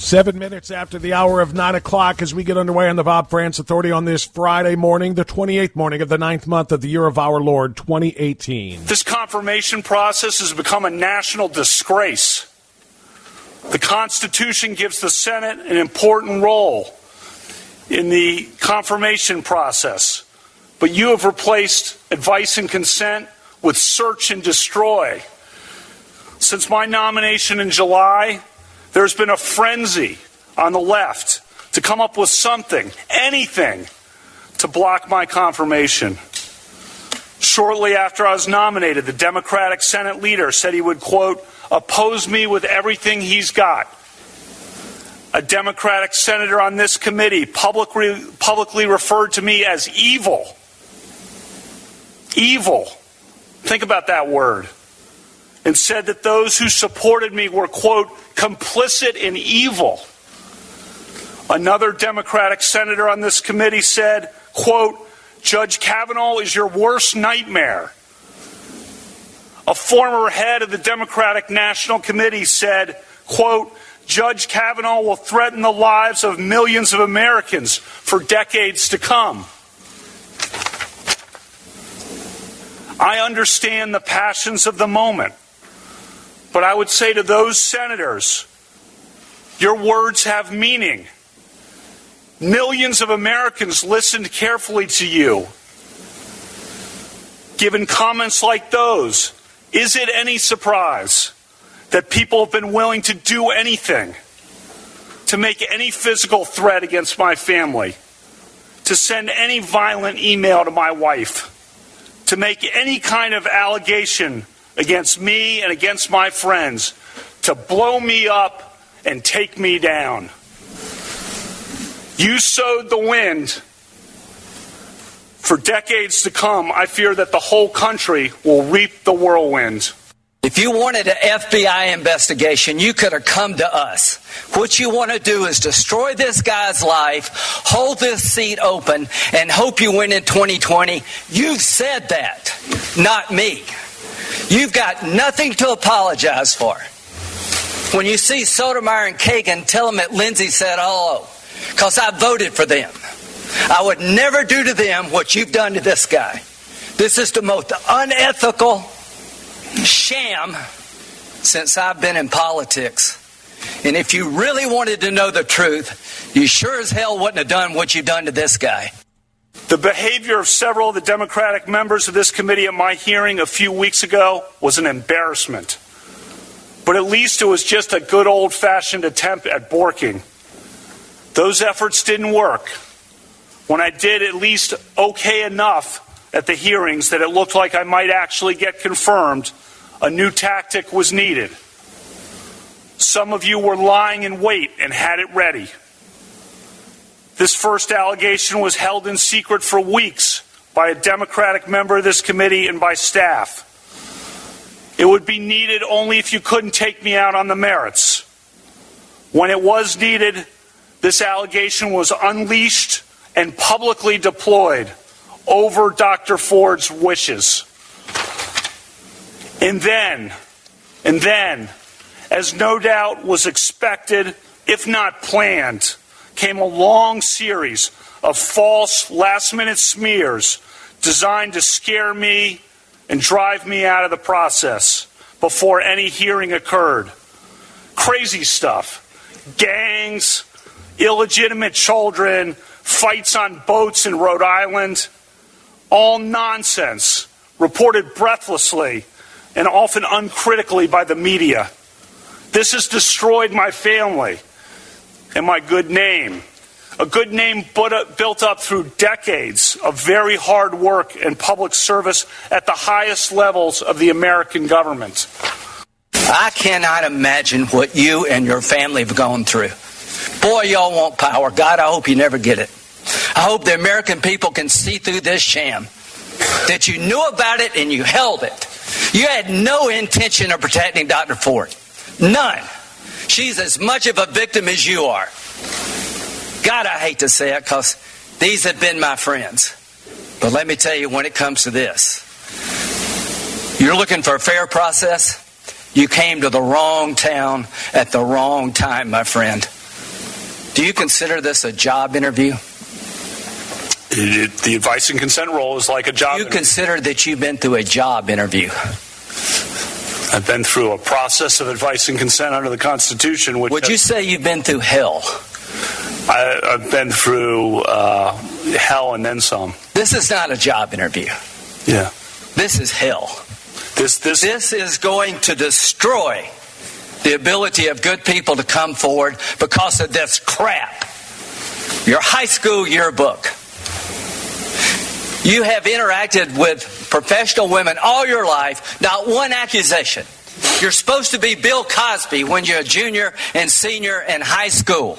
Seven minutes after the hour of nine o'clock as we get underway on the Bob Frantz Authority on this Friday morning, the 28th morning of the ninth month of the year of our Lord, 2018. This confirmation process has become a national disgrace. The Constitution gives the Senate an important role in the confirmation process, but you have replaced advice and consent with search and destroy. Since my nomination in July, there's been a frenzy on the left to come up with something, anything, to block my confirmation. Shortly after I was nominated, the Democratic Senate leader said he would, quote, oppose me with everything he's got. A Democratic senator on this committee publicly, publicly referred to me as evil. Evil. Think about that word. And said that those who supported me were, quote, complicit in evil. Another Democratic senator on this committee said, quote, Judge Kavanaugh is your worst nightmare. A former head of the Democratic National Committee said, quote, Judge Kavanaugh will threaten the lives of millions of Americans for decades to come. I understand the passions of the moment, but I would say to those senators, your words have meaning. Millions of Americans listened carefully to you. Given comments like those, is it any surprise that people have been willing to do anything to make any physical threat against my family, to send any violent email to my wife, to make any kind of allegation against me and against my friends, to blow me up and take me down? You sowed the wind. For decades to come, I fear that the whole country will reap the whirlwind. If you wanted an FBI investigation, you could have come to us. What you want to do is destroy this guy's life, hold this seat open, and hope you win in 2020. You've said that, not me. You've got nothing to apologize for. When you see Sotomayor and Kagan, tell them that Lindsey said hello, because I voted for them. I would never do to them what you've done to this guy. This is the most unethical sham since I've been in politics. And if you really wanted to know the truth, you sure as hell wouldn't have done what you've done to this guy. The behavior of several of the Democratic members of this committee at my hearing a few weeks ago was an embarrassment. But at least it was just a good old fashioned attempt at borking. Those efforts didn't work. when I did at least okay enough at the hearings that it looked like I might actually get confirmed, a new tactic was needed. Some of you were lying in wait and had it ready. This first allegation was held in secret for weeks by a Democratic member of this committee and by staff. It would be needed only if you couldn't take me out on the merits. When it was needed, this allegation was unleashed and publicly deployed over Dr. Ford's wishes. And then, and then, as no doubt was expected, if not planned, came a long series of false last minute smears designed to scare me and drive me out of the process before any hearing occurred. Crazy stuff. Gangs, illegitimate children, fights on boats in Rhode Island. All nonsense, reported breathlessly and often uncritically by the media. This has destroyed my family and my good name. A good name built up through decades of very hard work and public service at the highest levels of the American government. I cannot imagine what you and your family have gone through. Boy, y'all want power. God, I hope you never get it. I hope the American people can see through this sham. That you knew about it and you held it. You had no intention of protecting Dr. Ford. None. She's as much of a victim as you are. God, I hate to say it because these have been my friends. But let me tell you, when it comes to this, you're looking for a fair process. You came to the wrong town at the wrong time, my friend. Do you consider this a job interview? It, the advice and consent role is like a job. You interview. consider that you've been through a job interview. I've been through a process of advice and consent under the Constitution. Which Would you say you've been through hell? I, have been through uh, hell and then some. This is not a job interview. Yeah. This is hell. This this this is going to destroy the ability of good people to come forward because of this crap. Your high school yearbook. You have interacted with professional women all your life, not one accusation. You're supposed to be Bill Cosby when you're a junior and senior in high school.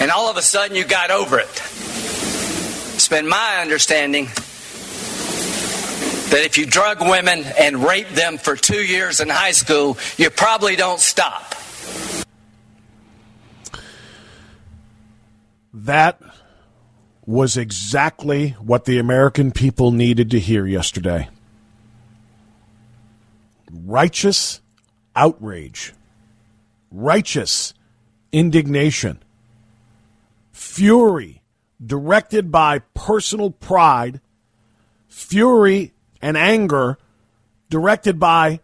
And all of a sudden you got over it. It's been my understanding that if you drug women and rape them for two years in high school, you probably don't stop. That was exactly what the American people needed to hear yesterday. Righteous outrage, righteous indignation, fury directed by personal pride, fury and anger directed by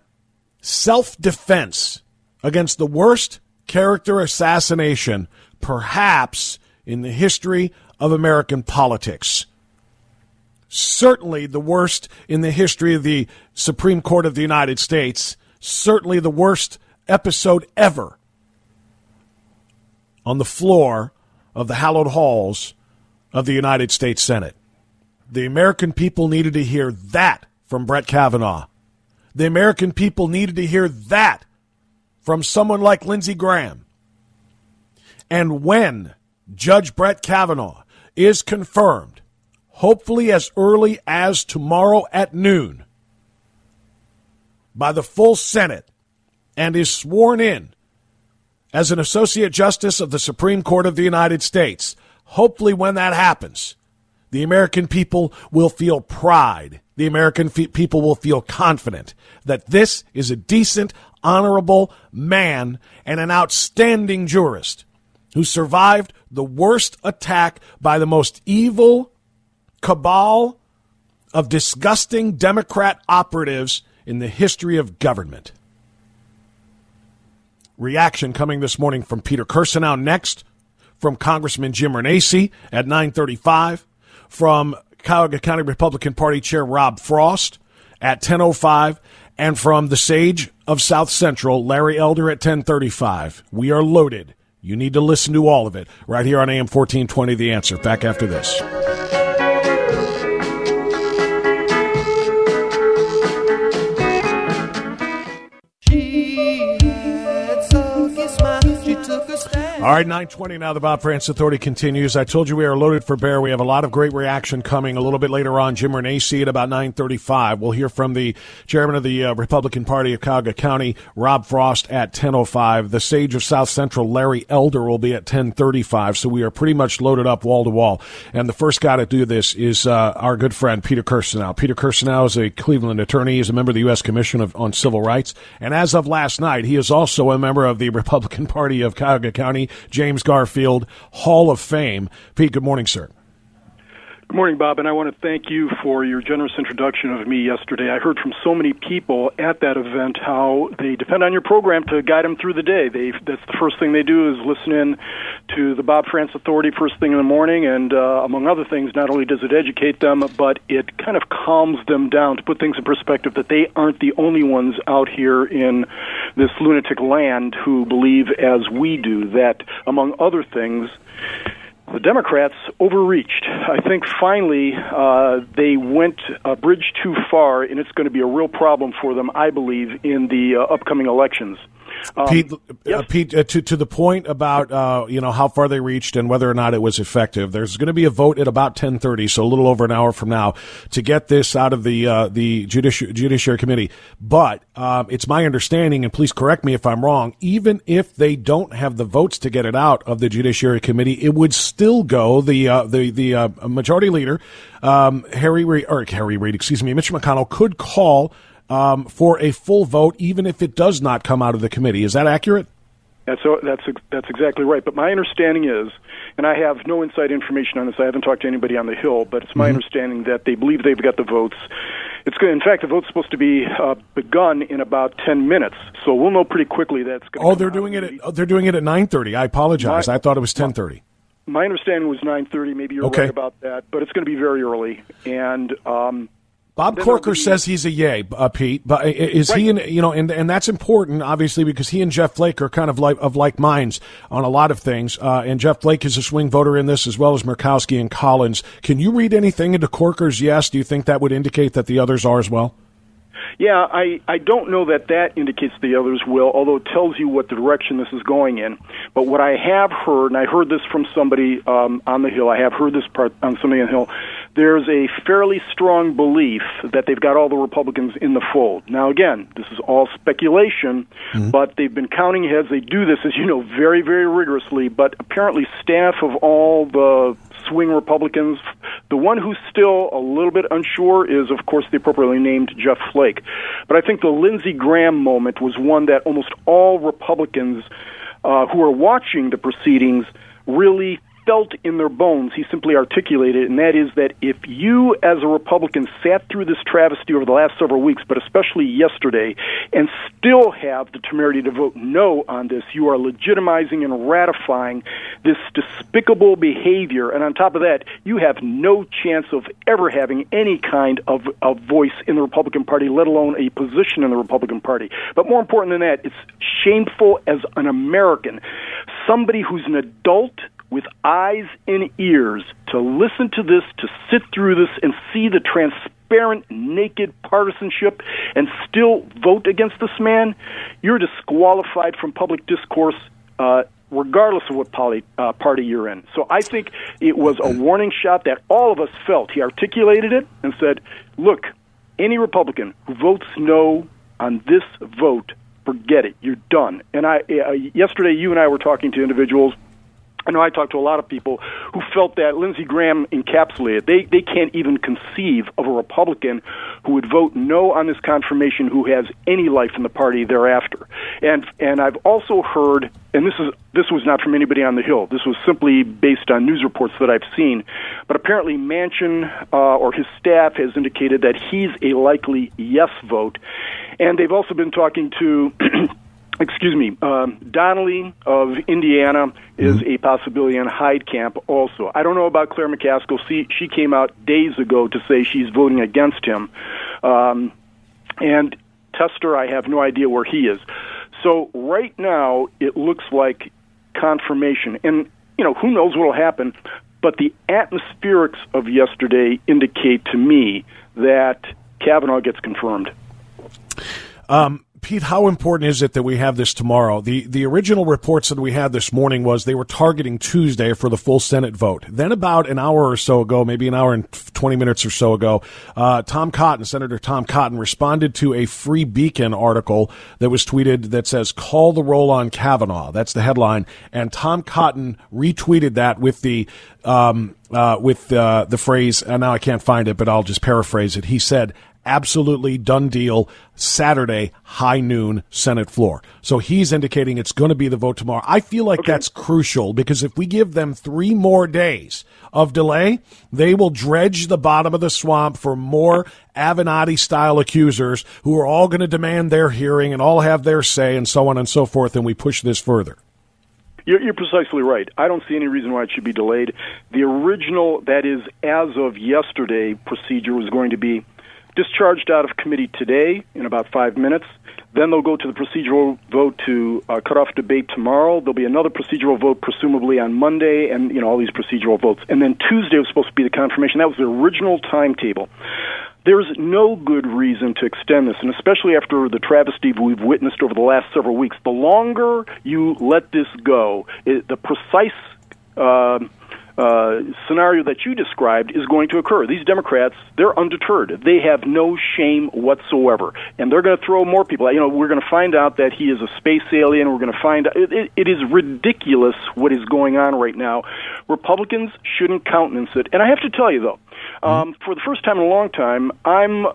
self defense against the worst character assassination, perhaps in the history of American politics. Certainly the worst in the history of the Supreme Court of the United States. Certainly the worst episode ever on the floor of the hallowed halls of the United States Senate. The American people needed to hear that from Brett Kavanaugh. The American people needed to hear that from someone like Lindsey Graham. And when Judge Brett Kavanaugh is confirmed, hopefully as early as tomorrow at noon, by the full Senate and is sworn in as an Associate Justice of the Supreme Court of the United States. Hopefully, when that happens, the American people will feel pride. The American fe- people will feel confident that this is a decent, honorable man and an outstanding jurist who survived the worst attack by the most evil cabal of disgusting Democrat operatives in the history of government. Reaction coming this morning from Peter Kirsanow next, from Congressman Jim Renacci at 935, from Cuyahoga County Republican Party Chair Rob Frost at 1005, and from the Sage of South Central, Larry Elder at 1035. We are loaded. You need to listen to all of it right here on AM 1420 The Answer. Back after this. All right, 920 now. The Bob Frantz Authority continues. I told you we are loaded for bear. We have a lot of great reaction coming a little bit later on. Jim Renacci at about 935. We'll hear from the chairman of the uh, Republican Party of Cuyahoga County, Rob Frost, at 1005. The sage of South Central, Larry Elder, will be at 1035. So we are pretty much loaded up wall to wall. And the first guy to do this is uh, our good friend, Peter Kirsanow. Peter Kirsanow is a Cleveland attorney. He's a member of the U.S. Commission of, on Civil Rights. And as of last night, he is also a member of the Republican Party of Cuyahoga County James Garfield Hall of Fame. Pete, good morning, sir. Good morning, Bob, and I want to thank you for your generous introduction of me yesterday. I heard from so many people at that event how they depend on your program to guide them through the day. They that's the first thing they do is listen in to the Bob Frantz Authority first thing in the morning, and uh, among other things, not only does it educate them, but it kind of calms them down to put things in perspective that they aren't the only ones out here in this lunatic land who believe as we do that, among other things the Democrats overreached. I think finally uh, they went a bridge too far, and it's going to be a real problem for them, I believe, in the uh, upcoming elections. Um, Pete, uh, yes. uh, Pete uh, to, to the point about uh, you know how far they reached and whether or not it was effective. There's going to be a vote at about 10:30, so a little over an hour from now, to get this out of the uh, the Judici- Judiciary Committee. But um, it's my understanding, and please correct me if I'm wrong. Even if they don't have the votes to get it out of the Judiciary Committee, it would still go. The uh, the the Majority Leader um, Harry Reid, or Harry Reid, excuse me, Mitch McConnell could call um, for a full vote, even if it does not come out of the committee. Is that accurate? That's that's that's exactly right. But my understanding is, and I have no inside information on this. I haven't talked to anybody on the Hill, but it's my mm-hmm. understanding that they believe they've got the votes. It's good. In fact, the vote's supposed to be uh, begun in about ten minutes, so we'll know pretty quickly that's going. Oh, they're doing it. At, oh, they're doing it at nine thirty. I apologize. My, I thought it was ten thirty. My understanding was nine thirty. Maybe you're okay. right about that, but it's going to be very early, and um, Bob Corker says he's a yay, uh, Pete. But is right. he, in, you know, and and that's important, obviously, because he and Jeff Flake are kind of like of like minds on a lot of things. Uh, and Jeff Flake is a swing voter in this, as well as Murkowski and Collins. Can you read anything into Corker's yes? Do you think that would indicate that the others are as well? Yeah, I, I don't know that that indicates the others will, although it tells you what the direction this is going in. But what I have heard, and I heard this from somebody um, on the Hill, I have heard this part on somebody on the Hill, there's a fairly strong belief that they've got all the Republicans in the fold. Now, again, this is all speculation, mm-hmm. but they've been counting heads. They do this, as you know, very, very rigorously, but apparently staff of all the swing Republicans. The one who's still a little bit unsure is, of course, the appropriately named Jeff Flake. But I think the Lindsey Graham moment was one that almost all Republicans uh, who are watching the proceedings really felt in their bones, he simply articulated, and that is that if you, as a Republican, sat through this travesty over the last several weeks, but especially yesterday, and still have the temerity to vote no on this, you are legitimizing and ratifying this despicable behavior. And on top of that, you have no chance of ever having any kind of, of voice in the Republican Party, let alone a position in the Republican Party. But more important than that, it's shameful as an American. Somebody who's an adult with eyes and ears to listen to this, to sit through this, and see the transparent, naked partisanship and still vote against this man, you're disqualified from public discourse. Uh, regardless of what poly, uh, party you're in. So I think it was a warning shot that all of us felt. He articulated it and said, look, any Republican who votes no on this vote, forget it. You're done. And I, uh, yesterday, you and I were talking to individuals I know I talked to a lot of people who felt that Lindsey Graham encapsulated. They they can't even conceive of a Republican who would vote no on this confirmation who has any life in the party thereafter. And and I've also heard, and this is this was not from anybody on the Hill. This was simply based on news reports that I've seen. But apparently, Manchin uh, or his staff has indicated that he's a likely yes vote. And they've also been talking to. excuse me, um, Donnelly of Indiana is mm-hmm. a possibility in Camp also. I don't know about Claire McCaskill. She, she came out days ago to say she's voting against him. Um, and Tester, I have no idea where he is. So right now, it looks like confirmation. And, you know, who knows what will happen, but the atmospherics of yesterday indicate to me that Kavanaugh gets confirmed. Um, Pete, how important is it that we have this tomorrow? The the original reports that we had this morning was they were targeting Tuesday for the full Senate vote. Then about an hour or so ago, maybe an hour and twenty minutes or so ago, uh, Tom Cotton, Senator Tom Cotton, responded to a Free Beacon article that was tweeted that says "Call the roll on Kavanaugh." That's the headline, and Tom Cotton retweeted that with the um, uh, with uh, the phrase. And now I can't find it, but I'll just paraphrase it. He said, absolutely done deal. Saturday, high noon, Senate floor. So he's indicating it's going to be the vote tomorrow. I feel like okay. that's crucial because if we give them three more days of delay, they will dredge the bottom of the swamp for more Avenatti style accusers who are all going to demand their hearing and all have their say and so on and so forth. And we push this further. You're, you're precisely right. I don't see any reason why it should be delayed. The original, that is, as of yesterday, procedure was going to be discharged out of committee today in about five minutes. Then they'll go to the procedural vote to uh, cut off debate tomorrow. There'll be another procedural vote, presumably on Monday, and you know all these procedural votes. And then Tuesday was supposed to be the confirmation. That was the original timetable. There's no good reason to extend this, and especially after the travesty we've witnessed over the last several weeks. The longer you let this go, it, the precise uh, uh, scenario that you described is going to occur. These Democrats, they're undeterred. They have no shame whatsoever, and they're going to throw more people. You know, we're going to find out that he is a space alien. We're going to find. It, it, it is ridiculous what is going on right now. Republicans shouldn't countenance it. And I have to tell you though, um, for the first time in a long time, I'm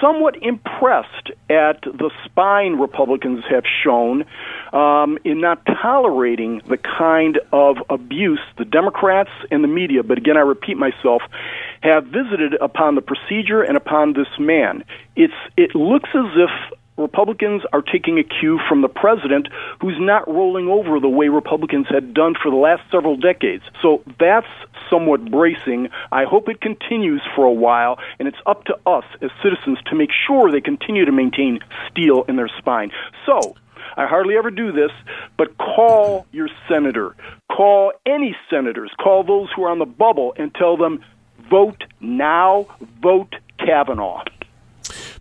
somewhat impressed at the spine Republicans have shown um, in not tolerating the kind of abuse the Democrats and the media, but again, I repeat myself, have visited upon the procedure and upon this man. It's it looks as if Republicans are taking a cue from the president, who's not rolling over the way Republicans had done for the last several decades. So that's somewhat bracing. I hope it continues for a while, and it's up to us as citizens to make sure they continue to maintain steel in their spine. So, I hardly ever do this, but call your senator. Call any senators. Call those who are on the bubble and tell them, vote now, vote Kavanaugh.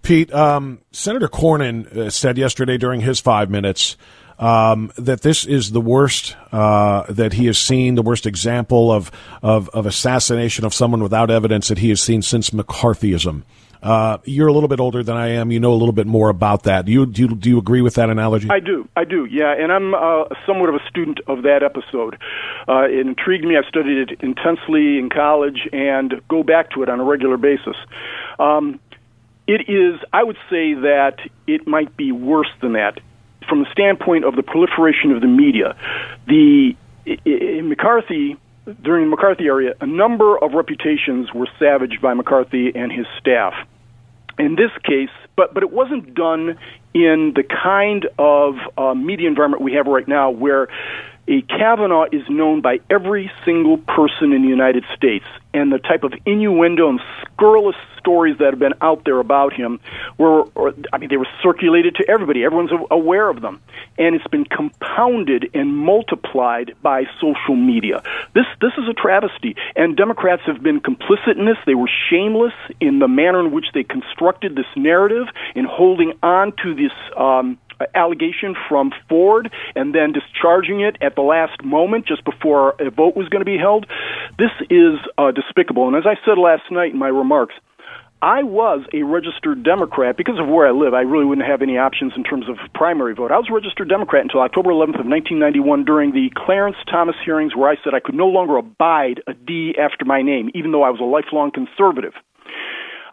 Pete, um, Senator Cornyn uh, said yesterday during his five minutes um, that this is the worst uh, that he has seen, the worst example of, of, of assassination of someone without evidence that he has seen since McCarthyism. Uh, you're a little bit older than I am. You know a little bit more about that. Do you, do you, do you agree with that analogy? I do. I do. Yeah, and I'm uh, somewhat of a student of that episode. Uh, it intrigued me. I studied it intensely in college and go back to it on a regular basis. Um, it is, I would say that it might be worse than that from the standpoint of the proliferation of the media. The in McCarthy during the McCarthy era, a number of reputations were savaged by McCarthy and his staff. In this case, but but it wasn't done in the kind of uh, media environment we have right now, where a Kavanaugh is known by every single person in the United States, and the type of innuendo and scurrilous stories that have been out there about him were, or, I mean, they were circulated to everybody. Everyone's aware of them, and it's been compounded and multiplied by social media. This this is a travesty, and Democrats have been complicit in this. They were shameless in the manner in which they constructed this narrative in holding on to this. Um, allegation from Ford and then discharging it at the last moment just before a vote was going to be held. This is uh, despicable. And as I said last night in my remarks, I was a registered Democrat because of where I live. I really wouldn't have any options in terms of primary vote. I was a registered Democrat until October 11th of 1991 during the Clarence Thomas hearings where I said I could no longer abide a D after my name, even though I was a lifelong conservative.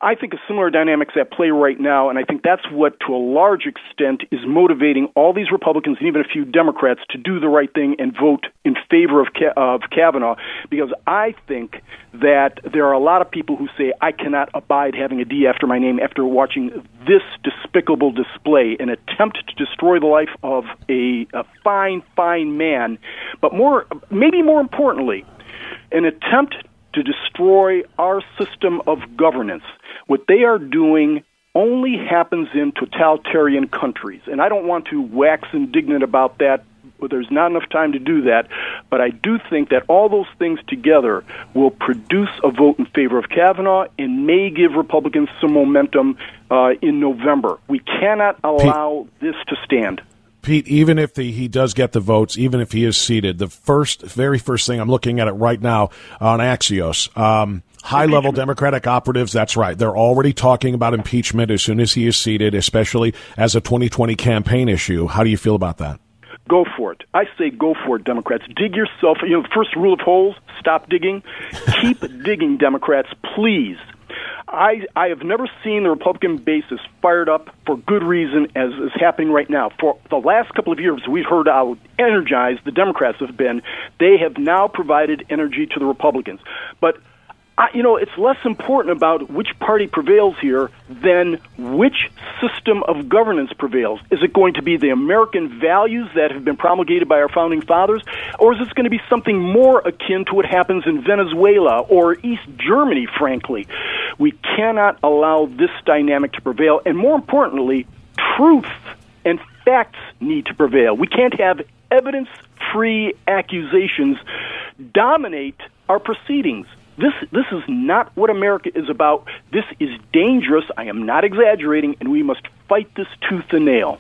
I think a similar dynamic's at play right now, and I think that's what, to a large extent, is motivating all these Republicans and even a few Democrats to do the right thing and vote in favor of, of Kavanaugh, because I think that there are a lot of people who say, I cannot abide having a D after my name after watching this despicable display, an attempt to destroy the life of a, a fine, fine man, but more, maybe more importantly, an attempt to destroy our system of governance. What they are doing only happens in totalitarian countries. And I don't want to wax indignant about that there's not enough time to do that. But I do think that all those things together will produce a vote in favor of Kavanaugh and may give Republicans some momentum uh, in November. We cannot allow Pete, this to stand. Pete, even if the, he does get the votes, even if he is seated, the first, very first thing I'm looking at it right now on Axios. Um, high level Democratic operatives, that's right. They're already talking about impeachment as soon as he is seated, especially as a 2020 campaign issue. How do you feel about that? Go for it. I say go for it, Democrats. Dig yourself. You know, first rule of holes: stop digging. Keep digging, Democrats, please. I, I have never seen the Republican base as fired up for good reason as is happening right now. For the last couple of years, we've heard how energized the Democrats have been. They have now provided energy to the Republicans. But I, you know, it's less important about which party prevails here than which system of governance prevails. Is it going to be the American values that have been promulgated by our founding fathers, or is this going to be something more akin to what happens in Venezuela or East Germany, frankly? We cannot allow this dynamic to prevail, and more importantly, truth and facts need to prevail. We can't have evidence free accusations dominate our proceedings. This this is not what America is about. This is dangerous. I am not exaggerating, and we must fight this tooth and nail.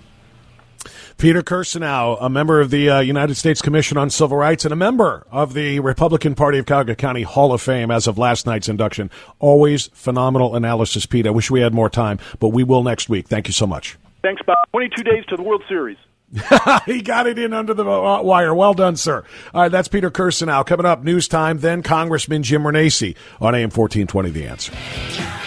Peter Kirsanow, a member of the uh, United States Commission on Civil Rights and a member of the Republican Party of Cuyahoga County Hall of Fame as of last night's induction. Always phenomenal analysis, Pete. I wish we had more time, but we will next week. Thank you so much. Thanks, Bob. 22 days to the World Series. he got it in under the wire. Well done, sir. All right, that's Peter Kirsanow. Coming up, news time, then Congressman Jim Renacci on AM 1420, The Answer.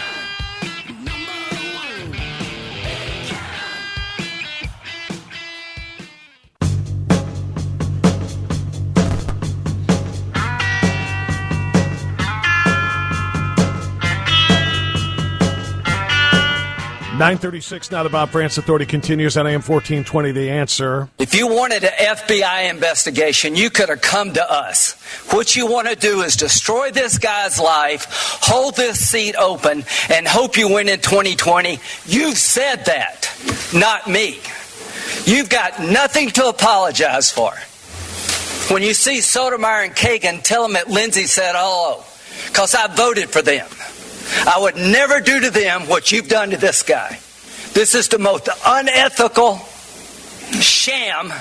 936 now the Bob Frantz Authority continues on AM 1420 The Answer. If you wanted an FBI investigation, you could have come to us. What you want to do is destroy this guy's life, hold this seat open, and hope you win in 2020. You've said that, not me. You've got nothing to apologize for. When you see Sotomayor and Kagan, tell them that Lindsey said oh, hello, because I voted for them. I would never do to them what you've done to this guy. This is the most unethical sham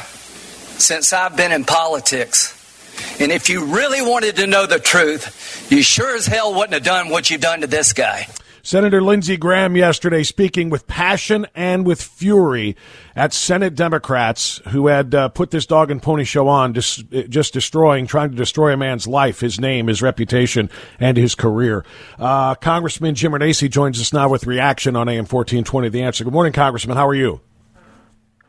since I've been in politics. And if you really wanted to know the truth, you sure as hell wouldn't have done what you've done to this guy. Senator Lindsey Graham yesterday speaking with passion and with fury at Senate Democrats who had uh, put this dog and pony show on, just, just, destroying, trying to destroy a man's life, his name, his reputation, and his career. Uh, Congressman Jim Renacci joins us now with reaction on AM 1420 The Answer. Good morning, Congressman. How are you?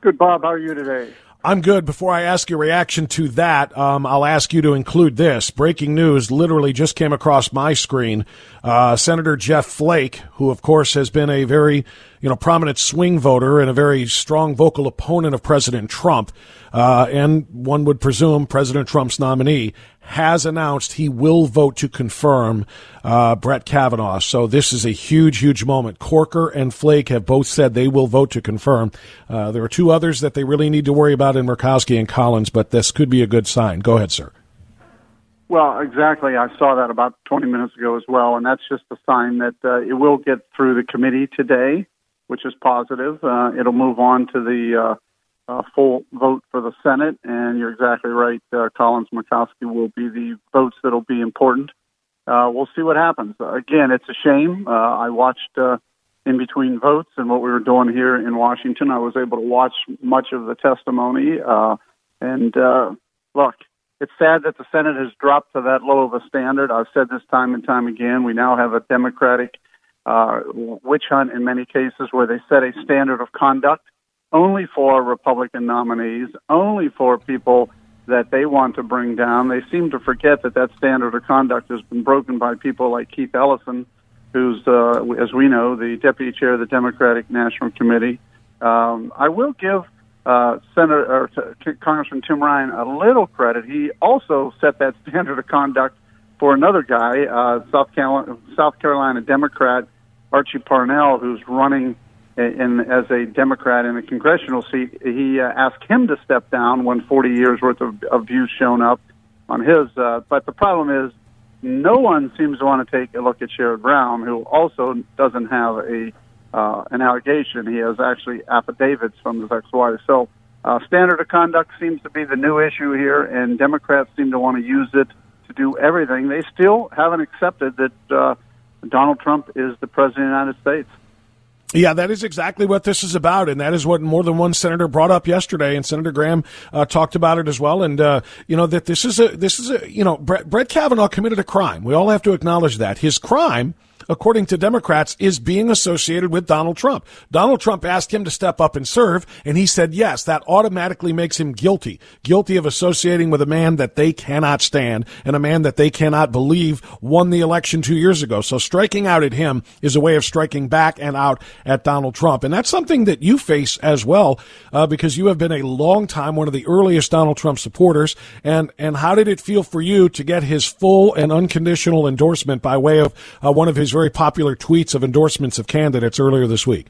Good, Bob. How are you today? I'm good. Before I ask your reaction to that, um, I'll ask you to include this. Breaking news literally just came across my screen. Uh, Senator Jeff Flake, who of course has been a very, you know, prominent swing voter and a very strong vocal opponent of President Trump, uh, and one would presume President Trump's nominee, has announced he will vote to confirm uh, Brett Kavanaugh. So this is a huge, huge moment. Corker and Flake have both said they will vote to confirm. Uh, there are two others that they really need to worry about in Murkowski and Collins, but this could be a good sign. Go ahead, sir. Well, exactly. I saw that about 20 minutes ago as well, and that's just a sign that uh, it will get through the committee today, which is positive. Uh, it'll move on to the uh, uh, full vote for the Senate, and you're exactly right. Uh, Collins Murkowski will be the votes that'll be important. Uh, we'll see what happens. Again, it's a shame. Uh, I watched uh, in between votes and what we were doing here in Washington. I was able to watch much of the testimony, uh, and uh, look, it's sad that the Senate has dropped to that low of a standard. I've said this time and time again. We now have a Democratic uh, witch hunt in many cases where they set a standard of conduct only for Republican nominees, only for people that they want to bring down. They seem to forget that that standard of conduct has been broken by people like Keith Ellison, who's, uh, as we know, the deputy chair of the Democratic National Committee. Um, I will give uh, Senator or t- Congressman Tim Ryan a little credit. He also set that standard of conduct for another guy, uh, South South Carolina Democrat Archie Parnell, who's running in, as a Democrat in a congressional seat, he uh, asked him to step down when 40 years worth of, views shown up on his. Uh, but the problem is, no one seems to want to take a look at Sherrod Brown, who also doesn't have a uh, an allegation. He has actually affidavits from his ex-wife. So, uh, standard of conduct seems to be the new issue here, and Democrats seem to want to use it to do everything. They still haven't accepted that uh, Donald Trump is the president of the United States. Yeah, that is exactly what this is about, and that is what more than one senator brought up yesterday, and Senator Graham uh, talked about it as well. And uh, you know that this is a this is a you know Brett, Brett Kavanaugh committed a crime. We all have to acknowledge that his crime according to Democrats, is being associated with Donald Trump. Donald Trump asked him to step up and serve, and he said yes. That automatically makes him guilty. Guilty of associating with a man that they cannot stand and a man that they cannot believe won the election two years ago. So striking out at him is a way of striking back and out at Donald Trump. And that's something that you face as well, uh, because you have been a long time one of the earliest Donald Trump supporters. And, and how did it feel for you to get his full and unconditional endorsement by way of uh, one of his very popular tweets of endorsements of candidates earlier this week?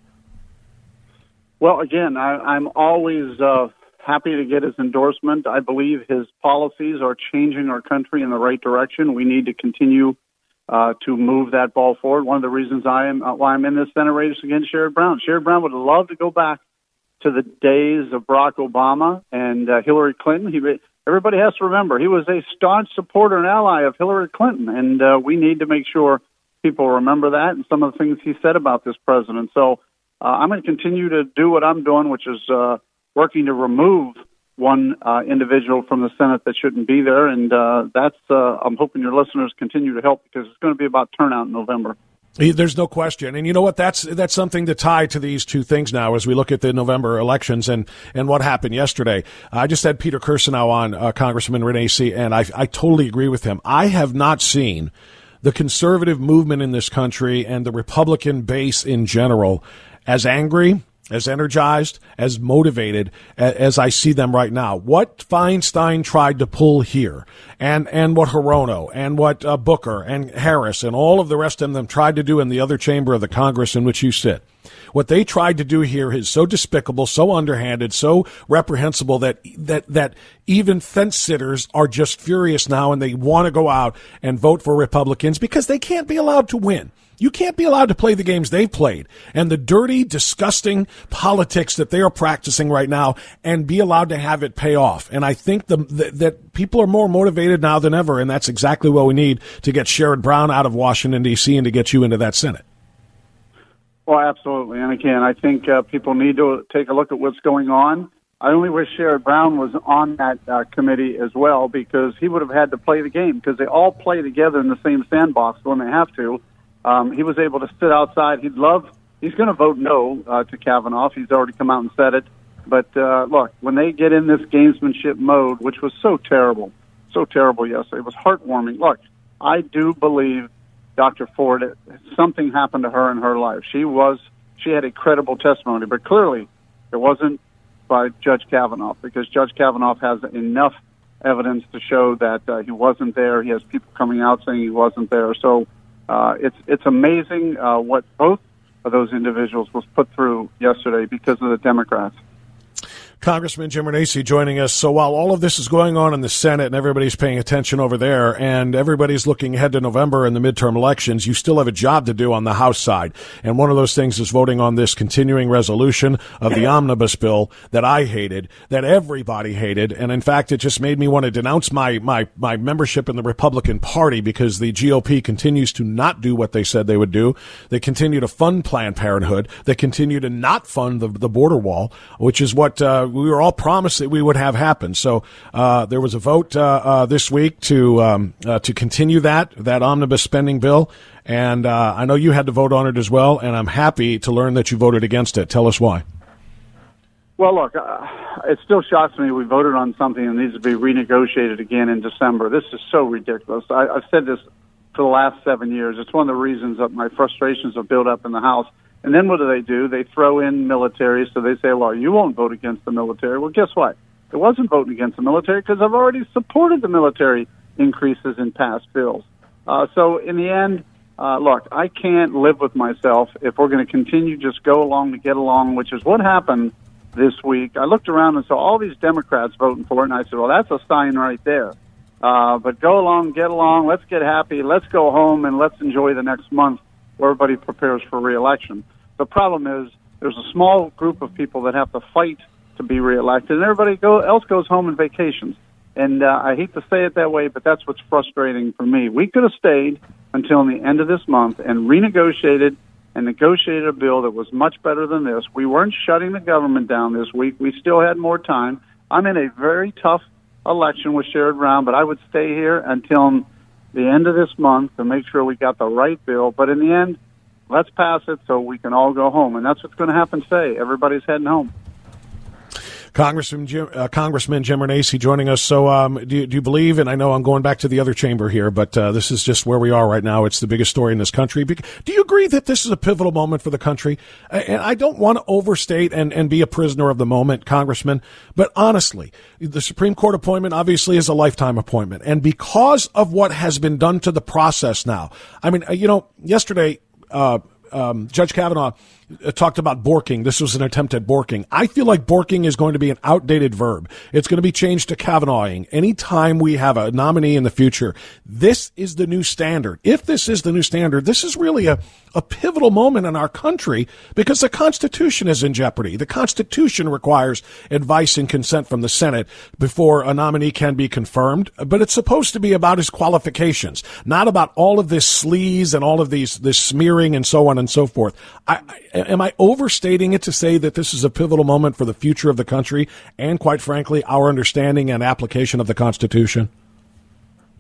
Well, again, I, am always uh, happy to get his endorsement. I believe his policies are changing our country in the right direction. We need to continue uh, to move that ball forward. One of the reasons I am uh, why I'm in this Senate race against Sherrod Brown. Sherrod Brown would love to go back to the days of Barack Obama and uh, Hillary Clinton. He, everybody has to remember he was a staunch supporter and ally of Hillary Clinton, and uh, we need to make sure people remember that and some of the things he said about this president. So uh, I'm going to continue to do what I'm doing, which is uh, working to remove one uh, individual from the Senate that shouldn't be there, and uh, that's uh, I'm hoping your listeners continue to help because it's going to be about turnout in November. There's no question, and you know what? That's that's something to tie to these two things now as we look at the November elections and and what happened yesterday. I just had Peter Kirsanow on, uh, Congressman Renacci, and I I totally agree with him. I have not seen the conservative movement in this country and the Republican base in general as angry, as energized, as motivated as I see them right now. What Feinstein tried to pull here, and and what Hirono and what uh, Booker and Harris and all of the rest of them tried to do in the other chamber of the Congress in which you sit what they tried to do here is so despicable, so underhanded, so reprehensible that that that even fence sitters are just furious now and they want to go out and vote for Republicans because they can't be allowed to win. You can't be allowed to play the games they've played and the dirty, disgusting politics that they are practicing right now and be allowed to have it pay off. And I think the, the, that people are more motivated now than ever. And that's exactly what we need to get Sherrod Brown out of Washington, D.C. and to get you into that Senate. Well, absolutely. And again, I think uh, people need to take a look at what's going on. I only wish Sherrod Brown was on that uh, committee as well because he would have had to play the game because they all play together in the same sandbox when they have to. Um, he was able to sit outside. He'd love. He's going to vote no uh, to Kavanaugh. He's already come out and said it. But uh, look, when they get in this gamesmanship mode, which was so terrible, so terrible yesterday, it was heartwarming. Look, I do believe Dr. Ford, something happened to her in her life. She was she had a credible testimony, but clearly it wasn't by Judge Kavanaugh because Judge Kavanaugh has enough evidence to show that uh, he wasn't there. He has people coming out saying he wasn't there. So uh, it's it's amazing uh, what both of those individuals was put through yesterday because of the Democrats. Congressman Jim Renacci joining us. So while all of this is going on in the Senate and everybody's paying attention over there and everybody's looking ahead to November and the midterm elections, you still have a job to do on the House side. And one of those things is voting on this continuing resolution of the omnibus bill that I hated, that everybody hated. And in fact, it just made me want to denounce my, my, my membership in the Republican Party because the GOP continues to not do what they said they would do. They continue to fund Planned Parenthood. They continue to not fund the, the border wall, which is what, uh, we were all promised that we would have happen. So uh, there was a vote uh, uh, this week to um, uh, to continue that that omnibus spending bill, and uh, I know you had to vote on it as well. And I'm happy to learn that you voted against it. Tell us why. Well, look, it still shocks me we voted on something that needs to be renegotiated again in December. This is so ridiculous. I, I've said this for the last seven years. It's one of the reasons that my frustrations have built up in the House and then what do they do? They throw in military, so they say, well, you won't vote against the military. Well, guess what? It wasn't voting against the military because I've already supported the military increases in past bills. Uh, so in the end, uh, look, I can't live with myself if we're going to continue just go along to get along, which is what happened this week. I looked around and saw all these Democrats voting for it, and I said, well, that's a sign right there. Uh, but go along, get along, let's get happy, let's go home, and let's enjoy the next month where everybody prepares for reelection. The problem is there's a small group of people that have to fight to be reelected, and everybody go, else goes home and vacations. And uh, I hate to say it that way, but that's what's frustrating for me. We could have stayed until the end of this month and renegotiated and negotiated a bill that was much better than this. We weren't shutting the government down this week. We still had more time. I'm in a very tough election with Sherrod Brown, but I would stay here until the end of this month to make sure we got the right bill. But in the end, let's pass it so we can all go home. And that's what's going to happen today. Everybody's heading home. Congressman Jim, uh, Congressman Jim Renacci joining us. So, um, do, you, do you believe? And I know I'm going back to the other chamber here, but uh, this is just where we are right now. It's the biggest story in this country. Do you agree that this is a pivotal moment for the country? And I don't want to overstate and, and be a prisoner of the moment, Congressman. But honestly, the Supreme Court appointment obviously is a lifetime appointment, and because of what has been done to the process now, I mean, uh, you know, yesterday. Uh, um, Judge Kavanaugh Uh, talked about borking. This was an attempt at borking. I feel like borking is going to be an outdated verb. It's going to be changed to Kavanaughing. Anytime we have a nominee in the future, this is the new standard. If this is the new standard, this is really a, a pivotal moment in our country because the Constitution is in jeopardy. The Constitution requires advice and consent from the Senate before a nominee can be confirmed, but it's supposed to be about his qualifications, not about all of this sleaze and all of these, this smearing and so on and so forth. I, I am I overstating it to say that this is a pivotal moment for the future of the country and, quite frankly, our understanding and application of the Constitution?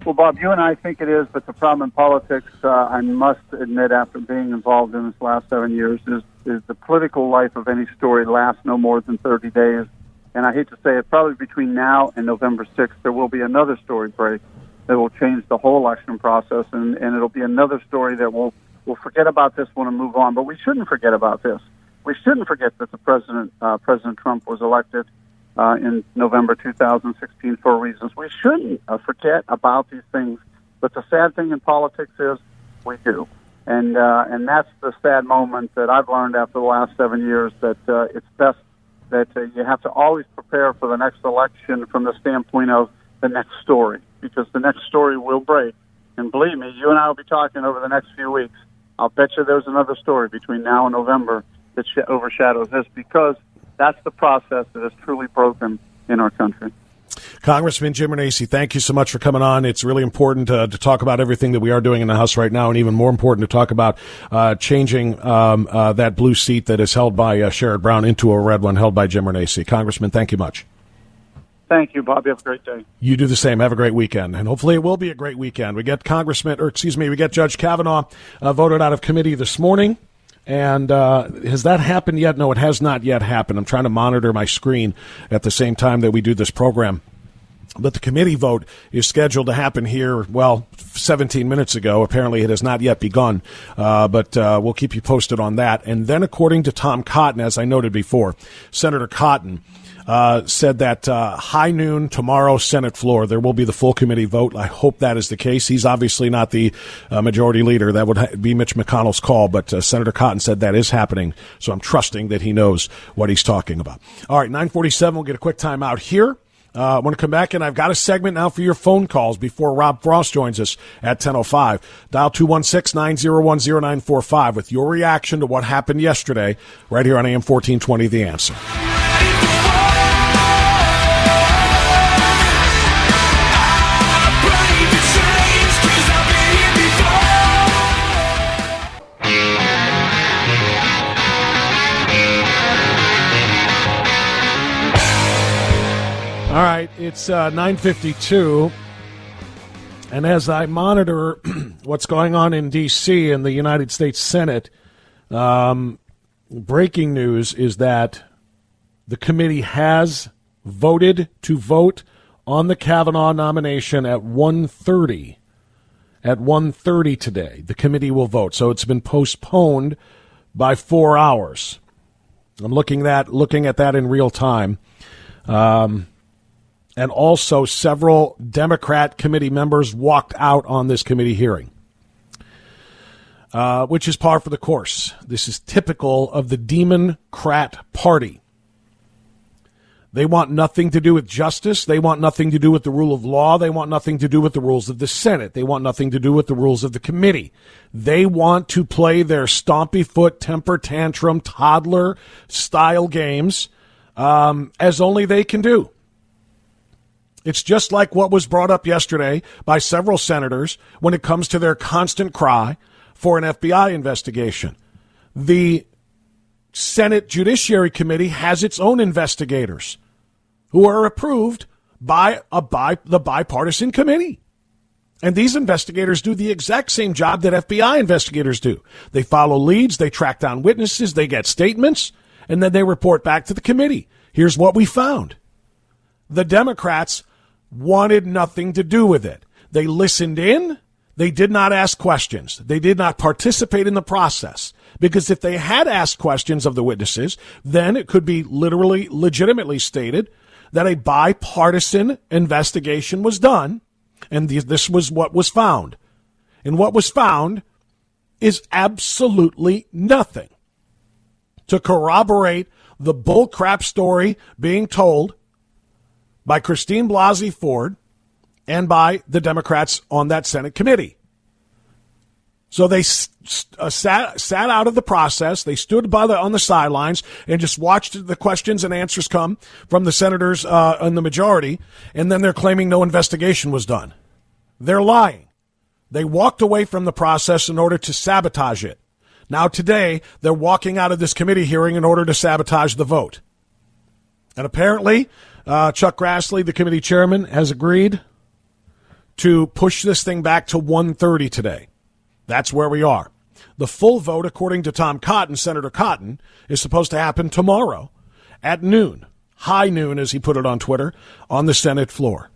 Well, Bob, you and I think it is, but the problem in politics, uh, I must admit, after being involved in this last seven years, is, is the political life of any story lasts no more than 30 days. And I hate to say it, probably between now and November 6th, there will be another story break that will change the whole election process, and, and it'll be another story that will We'll forget about this one and move on. But we shouldn't forget about this. We shouldn't forget that the president, uh, President Trump, was elected uh, in November 2016 for reasons. We shouldn't uh, forget about these things. But the sad thing in politics is we do, and uh, and that's the sad moment that I've learned after the last seven years that uh, it's best that uh, you have to always prepare for the next election from the standpoint of the next story because the next story will break. And believe me, you and I will be talking over the next few weeks I'll bet you there's another story between now and November that sh- overshadows this because that's the process that is truly broken in our country. Congressman Jim Renacci, thank you so much for coming on. It's really important to, to, talk about everything that we are doing in the House right now, and even more important to talk about uh, changing um, uh, that blue seat that is held by uh, Sherrod Brown into a red one held by Jim Renacci. Congressman, thank you much. Thank you, Bob. You have a great day. You do the same. Have a great weekend. And hopefully it will be a great weekend. We get Congressman, or excuse me, we get Judge Kavanaugh uh, voted out of committee this morning. And uh, has that happened yet? No, it has not yet happened. I'm trying to monitor my screen at the same time that we do this program. But the committee vote is scheduled to happen here, well, 17 minutes ago. Apparently, it has not yet begun, uh, but uh, we'll keep you posted on that. And then, according to Tom Cotton, as I noted before, Senator Cotton uh, said that uh, high noon tomorrow, Senate floor, there will be the full committee vote. I hope that is the case. He's obviously not the uh, majority leader. That would ha- be Mitch McConnell's call, but uh, Senator Cotton said that is happening. So I'm trusting that he knows what he's talking about. All right, 947, we'll get a quick time out here. Uh, I want to come back, and I've got a segment now for your phone calls before Rob Frost joins us at 10.05. Dial 216-901-0945 with your reaction to what happened yesterday right here on AM 1420, The Answer. All right, it's uh, 952. And as I monitor what's going on in D.C. in the United States Senate, um, breaking news is that the committee has voted to vote on the Kavanaugh nomination at 1.30. At 1.30 today, the committee will vote. So it's been postponed by four hours. I'm looking at looking at that in real time. Um, and also several Democrat committee members walked out on this committee hearing. uh, which is par for the course. This is typical of the Democrat Party. They want nothing to do with justice. They want nothing to do with the rule of law. They want nothing to do with the rules of the Senate. They want nothing to do with the rules of the committee. They want to play their stompy foot, temper tantrum, toddler style games um, as only they can do. It's just like what was brought up yesterday by several senators when it comes to their constant cry for an FBI investigation. The Senate Judiciary Committee has its own investigators who are approved by a by the bipartisan committee. And these investigators do the exact same job that FBI investigators do. They follow leads, they track down witnesses, they get statements, and then they report back to the committee. Here's what we found. The Democrats wanted nothing to do with it. They listened in, they did not ask questions. They did not participate in the process. Because if they had asked questions of the witnesses, then it could be literally, legitimately stated that a bipartisan investigation was done, and this was what was found. And what was found is absolutely nothing to corroborate the bullcrap story being told by Christine Blasey Ford and by the Democrats on that Senate committee. So they uh, sat sat out of the process. They stood by the on the sidelines and just watched the questions and answers come from the senators uh, in the majority, and then they're claiming no investigation was done. They're lying. They walked away from the process in order to sabotage it. Now today they're walking out of this committee hearing in order to sabotage the vote. And apparently, uh, Chuck Grassley, the committee chairman, has agreed to push this thing back to 1:30 today. That's where we are. The full vote, according to Tom Cotton, Senator Cotton, is supposed to happen tomorrow at noon, high noon, as he put it on Twitter, on the Senate floor.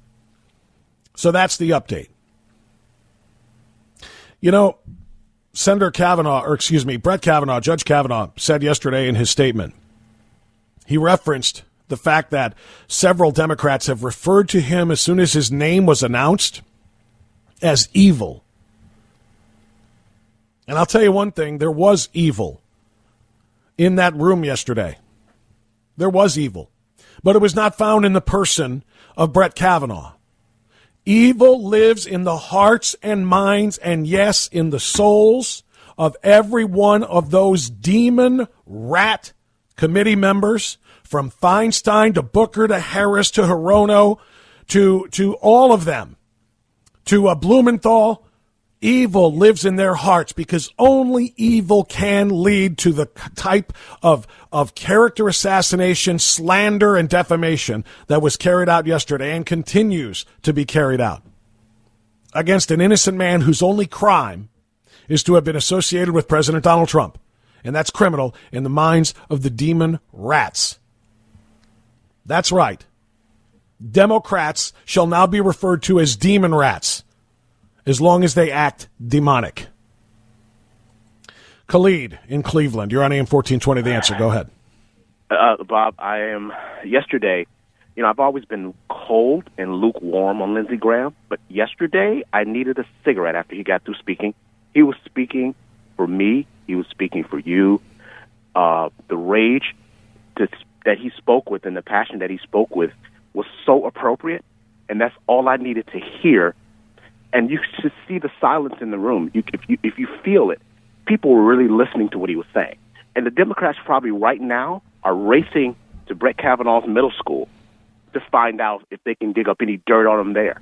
So that's the update. You know, Senator Kavanaugh, or excuse me, Brett Kavanaugh, Judge Kavanaugh, said yesterday in his statement, he referenced the fact that several Democrats have referred to him as soon as his name was announced as evil and I'll tell you one thing there was evil in that room yesterday. There was evil. But it was not found in the person of Brett Kavanaugh. Evil lives in the hearts and minds, and yes, in the souls of every one of those demon rat committee members, from Feinstein to Booker to Harris to Hirono to, to all of them, to a Blumenthal Evil lives in their hearts because only evil can lead to the type of, of character assassination, slander, and defamation that was carried out yesterday and continues to be carried out against an innocent man whose only crime is to have been associated with President Donald Trump. And that's criminal in the minds of the demon rats. That's right. Democrats shall now be referred to as demon rats as long as they act demonic. Khalid in Cleveland, you're on AM 1420. The answer. Go ahead. Uh, Bob, I am. Yesterday, you know, I've always been cold and lukewarm on Lindsey Graham, but yesterday I needed a cigarette after he got through speaking. He was speaking for me. He was speaking for you. Uh, the rage to, that he spoke with and the passion that he spoke with was so appropriate, and that's all I needed to hear and you should see the silence in the room. You, if you if you feel it, people were really listening to what he was saying. And the Democrats probably right now are racing to Brett Kavanaugh's middle school to find out if they can dig up any dirt on him there.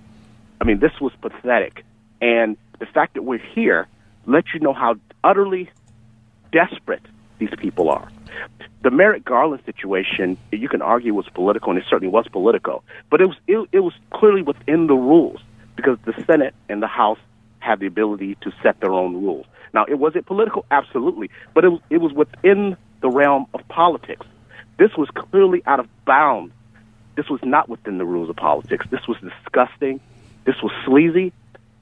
I mean, this was pathetic. And the fact that we're here lets you know how utterly desperate these people are. The Merrick Garland situation, you can argue was political, and it certainly was political, but it was it, it was clearly within the rules because the Senate and the House have the ability to set their own rules. Now, it was it political, absolutely, but it was, it was within the realm of politics. This was clearly out of bounds. This was not within the rules of politics. This was disgusting. This was sleazy,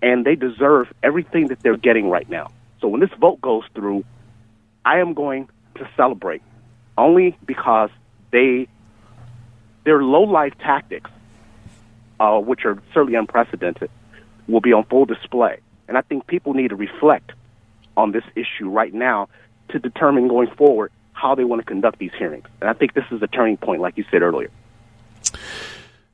and they deserve everything that they're getting right now. So when this vote goes through, I am going to celebrate only because they their low life tactics uh, which are certainly unprecedented, will be on full display. And I think people need to reflect on this issue right now to determine going forward how they want to conduct these hearings. And I think this is a turning point, like you said earlier.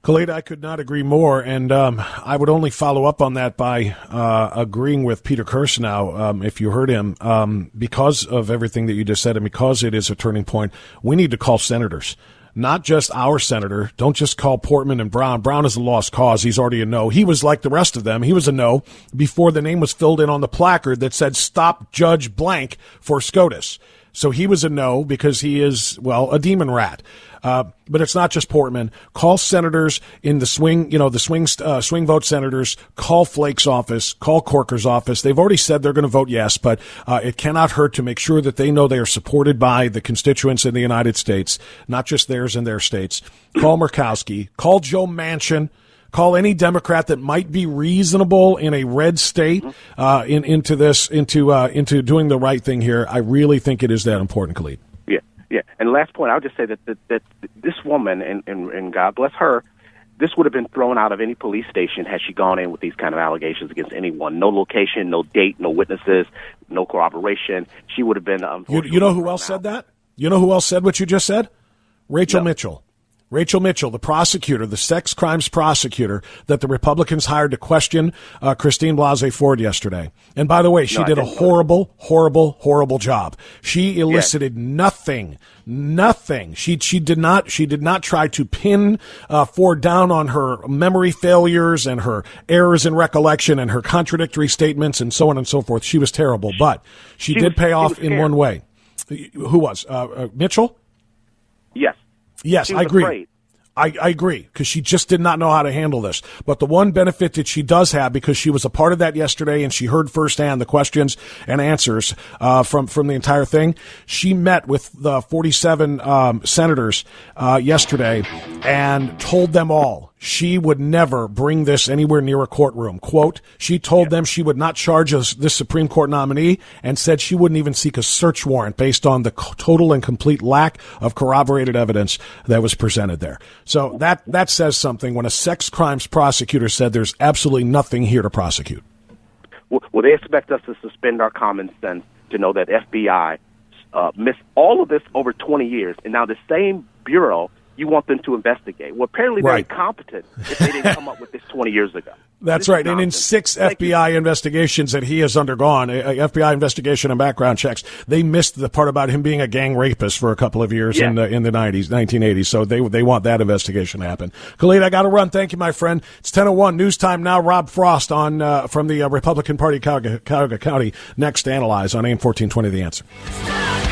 Khalid, I could not agree more, and um, I would only follow up on that by uh, agreeing with Peter Kirsanow, um, if you heard him, um, because of everything that you just said, and because it is a turning point, we need to call senators. Not just our senator. Don't just call Portman and Brown. Brown is a lost cause. He's already a no. He was like the rest of them. He was a no before the name was filled in on the placard that said "Stop Judge Blank" for SCOTUS. So he was a no because he is, well, a demon rat. Uh, but it's not just Portman. Call senators in the swing, you know, the swing, uh, swing vote senators. Call Flake's office. Call Corker's office. They've already said they're going to vote yes, but uh, it cannot hurt to make sure that they know they are supported by the constituents in the United States, not just theirs in their states. Call Murkowski. Call Joe Manchin call any Democrat that might be reasonable in a red state uh, in, into this into uh, into doing the right thing here. I really think it is that important, Khalid. Yeah, yeah. And last point, I'll just say that that, that this woman and, and and God bless her. This would have been thrown out of any police station had she gone in with these kind of allegations against anyone. No location, no date, no witnesses, no corroboration. She would have been. You, you know who else said that? You know who else said what you just said? Rachel no. Mitchell. Rachel Mitchell, the prosecutor, the sex crimes prosecutor that the Republicans hired to question uh, Christine Blasey Ford yesterday. And by the way, she no, did a horrible, horrible, horrible job. She elicited yes. nothing, nothing. She she did not she did not try to pin uh, Ford down on her memory failures and her errors in recollection and her contradictory statements and so on and so forth. She was terrible, but she, she did was, pay off in one way. Who was uh, uh Mitchell? Yes. Yes, I agree. Afraid. I, I agree because she just did not know how to handle this. But the one benefit that she does have, because she was a part of that yesterday and she heard firsthand the questions and answers uh, from from the entire thing, she met with the 47 um, senators uh, yesterday and told them all she would never bring this anywhere near a courtroom. Quote, she told them she would not charge us this Supreme Court nominee and said she wouldn't even seek a search warrant based on the total and complete lack of corroborated evidence that was presented there. So that, that says something when a sex crimes prosecutor said there's absolutely nothing here to prosecute. Well, they expect us to suspend our common sense to know that FBI uh, missed all of this over 20 years, and now the same bureau you want them to investigate. Well, apparently they're right. incompetent if they didn't come up with this 20 years ago. That's right. And in six Thank FBI you. investigations that he has undergone, a, a FBI investigation and background checks, they missed the part about him being a gang rapist for a couple of years yeah. in the in the 90s, 1980s. So they they want that investigation to happen. Khalid, I got to run. Thank you, my friend. It's 10:01 news time now. Rob Frost on uh, from the uh, Republican Party, Cuyahoga, Cuyahoga County, next to analyze on AM 1420. The answer.